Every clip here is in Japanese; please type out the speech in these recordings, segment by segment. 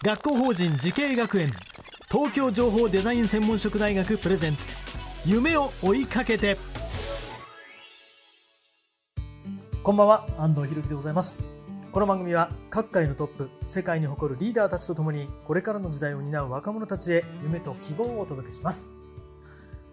学校法人慈恵学園。東京情報デザイン専門職大学プレゼンツ。夢を追いかけて。こんばんは。安藤博樹でございます。この番組は各界のトップ世界に誇るリーダーたちとともにこれからの時代を担う若者たちへ夢と希望をお届けします。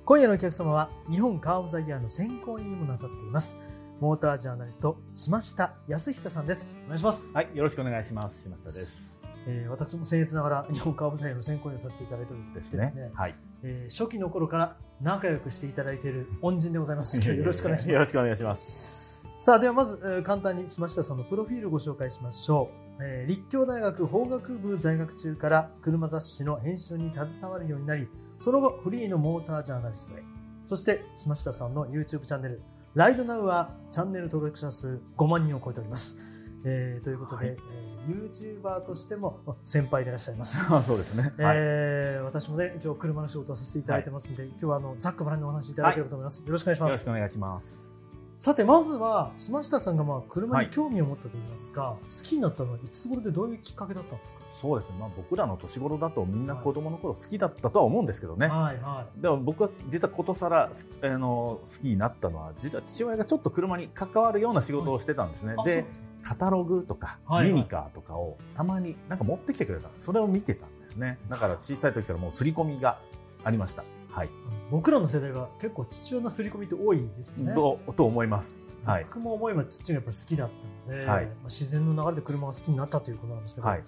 今夜のお客様は日本カー・オブ・ザ・イヤーの選考委員もなさっています。モータージャーナリスト島下康久さんです。お願いします、はい、よろしくお願いします。島下です。えー私も僭越ながら日本カー・オブ・ザ・イヤーの選考委員をさせていただいておりましてですね。はい。えー初期の頃から仲良くしていただいている恩人でございます。よろしくお願いします。よろしくお願いします。さあではまず、えー簡単に島下さんのプロフィールをご紹介しましょう、えー立教大学法学部在学中から車雑誌の編集に携わるようになりその後フリーのモータージャーナリストへ。そして島下さんの YouTube チャンネルライドナウはチャンネル登録者数5万人を超えております、えーということで、はい。えー YouTuber としても先輩でいらっしゃいます あそうですね。はい。えー私もね、一応車の仕事をさせていただいてますので、今日はあのざっくばらんにお話しいただければと思います。よろしくお願いしますよろしく。お願いします。さて、まずは、島下さんがまあ車はいに興味を持ったといいますか、好きになったのはいつ頃でどういうきっかけだったんですか？そうですね。まあ僕らの年頃だとみんな子供の頃好きだったとは思うんですけどね。はいはでも僕は実はことさらすあの好きになったのは実は父親がちょっと車に関わるような仕事をしてたんですね。い。あでカタログとかはいはいミニカーとかをたまになんか持ってきてくれたそれを見てたんですね。だから小さい時からもう刷り込みがありました。はい。僕らの世代は結構父親の刷り込みって多いですよね。とと思います。はい。僕も思えば父がやっぱ好きだったので、はいまあ、自然の流れで車が好きになったということなんですけど、はい。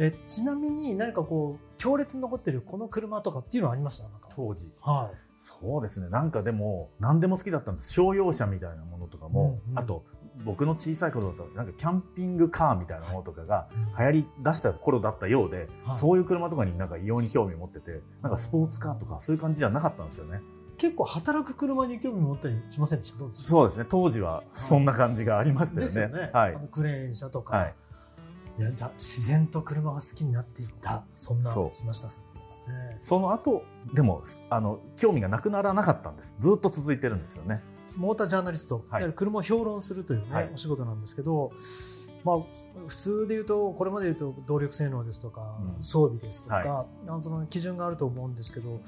えちなみに何かこう強烈に残ってるこの車とかっていうのはありました？なんか当時。はい。そうですね。なんかでも、何でも好きだったんです。商用車みたいなものとかも、うんうんあと、僕の小さい頃だったら、なんかキャンピングカーみたいなものとかが流行り出した頃だったようで、はいそういう車とかになんか異様に興味を持ってて、なんかスポーツカーとかそういう感じじゃなかったんですよね。結構働く車に興味持ったりしませんでした？そうですね。当時はそんな感じがありましたよね。ですよね。はいクレーン車とか。はいいやじゃあ自然と車が好きになっていったそんなそう島下さんですね。その後、でも、あの、興味がなくならなかったんです。ずっと続いてるんですよね。モータージャーナリスト、はい。車を評論するという、ねはい。お仕事なんですけど、まあ、普通で言うとこれまで言うと動力性能ですとか、うん。装備ですとか、はあのその基準があると思うんですけど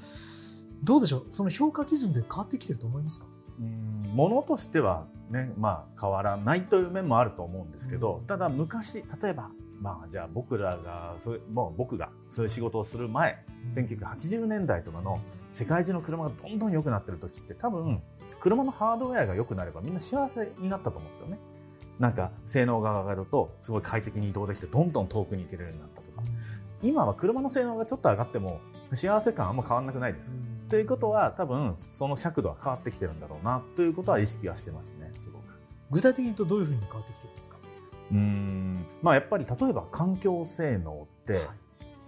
どうでしょう？その評価基準で変わってきてると思いますか？うん。ものとしてはね、まあ変わらないという面もあると思うんですけど、うん。ただ昔、例えば、まあじゃあ僕らが、そういうもう僕がそういう仕事をする前、1980年代とかの世界中の車がどんどん良くなってる時って多分、車のハードウェアが良くなればみんな幸せになったと思うんですよね。なんか性能が上がるとすごい快適に移動できてどんどん遠くに行けるようになったとか。今は車の性能がちょっと上がっても幸せ感あんま変わんなくないですか？ということは多分その尺度は変わってきてるんだろうなということは意識はしてますねすごく。具体的に言うとどういうふうに変わってきてるんですか、うーんまあやっぱり例えば環境性能ってはい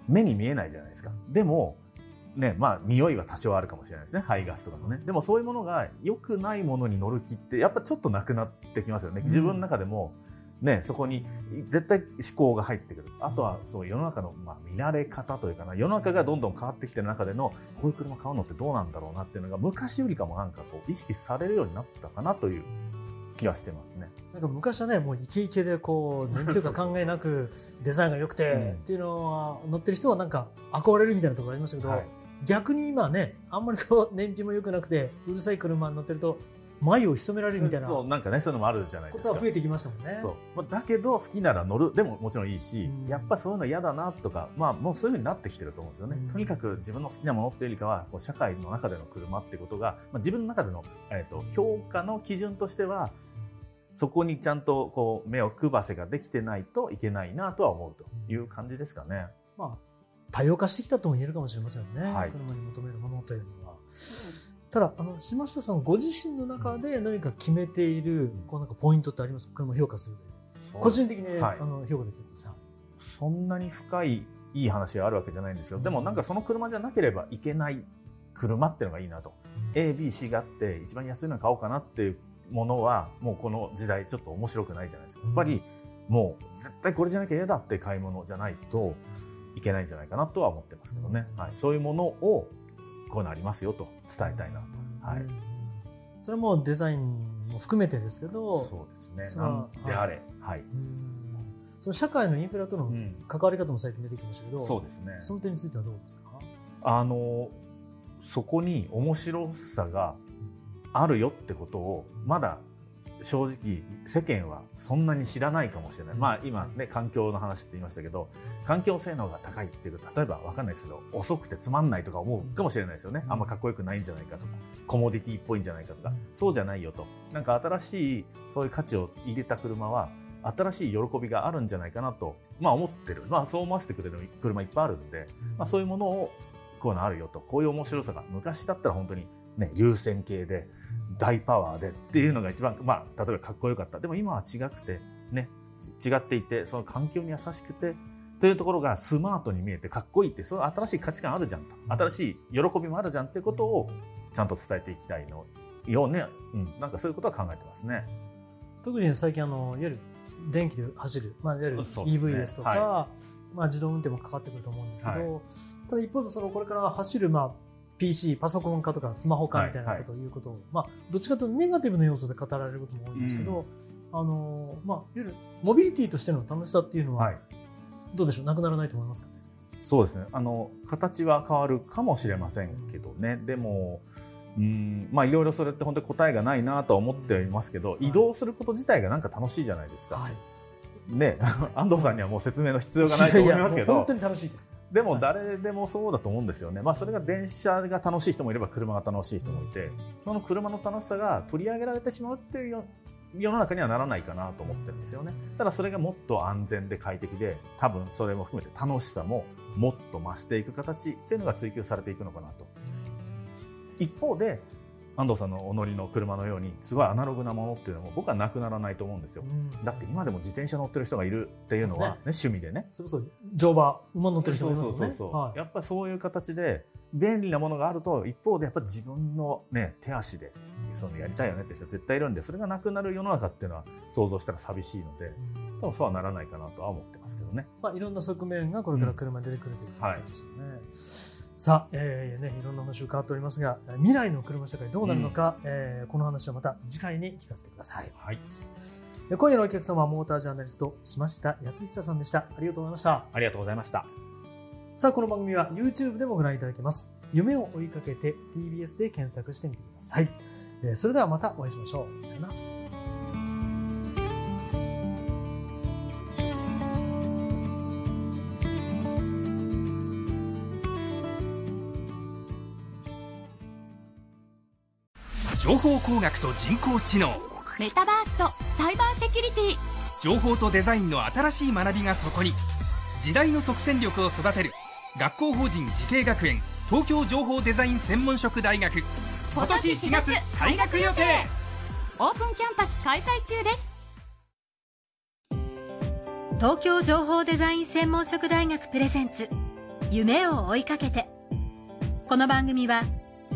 目に見えないじゃないですか。でもねまあ匂いは多少あるかもしれないですね排ガスとかのね。でもそういうものが良くないものに乗る気ってやっぱちょっとなくなってきますよね。自分の中でもね、そこに絶対思考が入ってくる。あとはそう世の中の、まあ、見慣れ方というかな、世の中がどんどん変わってきてる中での、こういう車買うのってどうなんだろうなっていうのが、昔よりかもなんかこう、意識されるようになったかなという気はしてますね。なんか昔はねもうイケイケでこう何ていうか考えなく デザインが良くてうんっていうのは乗ってる人はなんか憧れるみたいなところありましたけど、はい逆に今ねあんまりこう燃費も良くなくてうるさい車に乗ってると眉を潜められるみたいなこそうなんかねそういうのもあるじゃないですか。とは増えてきましたもんね。そう。まあ、だけど好きなら乗る。でももちろんいいし、うん。やっぱそういうの嫌だなとか、まあ、もうそういうふうになってきてると思うんですよね、うん。とにかく自分の好きなものっていうよりかはこう社会の中での車ってことが、まあ、自分の中での、えー、と評価の基準としてはそこにちゃんとこう目を配せができてないといけないなとは思うという感じですかね。まあ、多様化してきたとも言えるかもしれませんね、はい車に求めるものというのは。ただ、あの島下さん、ご自身の中で何か決めている、こうなんかポイントってありますか？車を評価する。個人的に、はいあの評価できるんですよ。そんなに深いいい話があるわけじゃないんですよ。でもなんかその車じゃなければいけない車っていうのがいいなと。A、B、C があって一番安いの買おうかなっていうものはもうこの時代ちょっと面白くないじゃないですか。やっぱりもう絶対これじゃなきゃ嫌だって買い物じゃないといけないんじゃないかなとは思ってますけどね。はい、そういうものをこういうのありますよと伝えたいなと。はいうんそれもデザインも含めてですけど、そうですね。なんであれ。はい。うんその社会のインフラとのうん関わり方も最近出てきましたけど、そうですね。その点についてはどうですか？あのそこに面白さがあるよってことをまだ正直世間はそんなに知らないかもしれない、まあ今ね環境の話って言いましたけど環境性能が高いっていう例えば分かんないですけど遅くてつまんないとか思うかもしれないですよね。あんまかっこよくないんじゃないかとかコモディティっぽいんじゃないかとか。そうじゃないよと。なんか新しいそういう価値を入れた車は新しい喜びがあるんじゃないかなと、まあ、思ってる、まあ、そう思わせてくれる車いっぱいあるんで、まあ、そういうものをこういうのあるよとこういう面白さが昔だったら本当に、ね、流線形で大パワーでっていうのが一番、まあ、例えばかっこよかった。でも今は違くて、ね、ち違っていてその環境に優しくてというところがスマートに見えてかっこいいってその新しい価値観あるじゃんと。新しい喜びもあるじゃんってことをちゃんと伝えていきたいのようね、うん、なんかそういうことは考えてますね。特に最近あのいわゆる電気で走る、まあ、いわゆる EV ですとかはまあ、自動運転もかかってくると思うんですけど、はい。ただ一方でそのこれから走る、まあ、PC パソコン化とかスマホ化みたいなことを言うことを、まあ、どっちかというとネガティブな要素で語られることも多いんですけど、あのまあ、いわゆるモビリティとしての楽しさっていうのは、はいどうでしょう？なくならないと思いますかね？そうですね。あの、形は変わるかもしれませんけどね。でも、うん、まあいろいろそれって本当に答えがないなとは思っていますけど、い移動すること自体がなんか楽しいじゃないですか。はい、ね、安藤さんにはもう説明の必要がないと思いますけど本当、に楽しいです。でも誰でもそうだと思うんですよね。まあそれが電車が楽しい人もいれば車が楽しい人もいて、その車の楽しさが取り上げられてしまうっていうよ世の中にはならないかなと思ってるんですよね。ただそれがもっと安全で快適で、多分それも含めて楽しさももっと増していく形っていうのが追求されていくのかなと。一方で、安藤さんのお乗りの車のようにすごいアナログなものっていうのも僕はなくならないと思うんですよ。うんだって今でも自転車乗ってる人がいるっていうのは、ね、趣味でね。それこそ乗馬馬乗ってる人もいますもんね。そうそうそうはいやっぱりそういう形で便利なものがあると一方でやっぱ自分のね手足でそのやりたいよねって人絶対いるんでそれがなくなる世の中っていうのは想像したら寂しいので多分そうはならないかなとは思ってますけどね。まあ、いろんな側面がこれから車に出てくるということはいですよね。さあ、えーね、いろんな話を変わっておりますが、未来の車社会どうなるのか、えーこの話はまた次回に聞かせてください。はい、で今夜のお客様はモータージャーナリスト、島下康久さんでした。ありがとうございました。ありがとうございました。さあ、この番組は YouTube でもご覧いただけます。夢を追いかけて TBS で検索してみてください。えーそれではまたお会いしましょう。さよなら。情報工学と人工知能。メタバースとサイバーセキュリティ。情報とデザインの新しい学びがそこに。時代の即戦力を育てる。学校法人慈恵学園。東京情報デザイン専門職大学。今年4月開学予定。オープンキャンパス開催中です。東京情報デザイン専門職大学プレゼンツ。夢を追いかけて。この番組は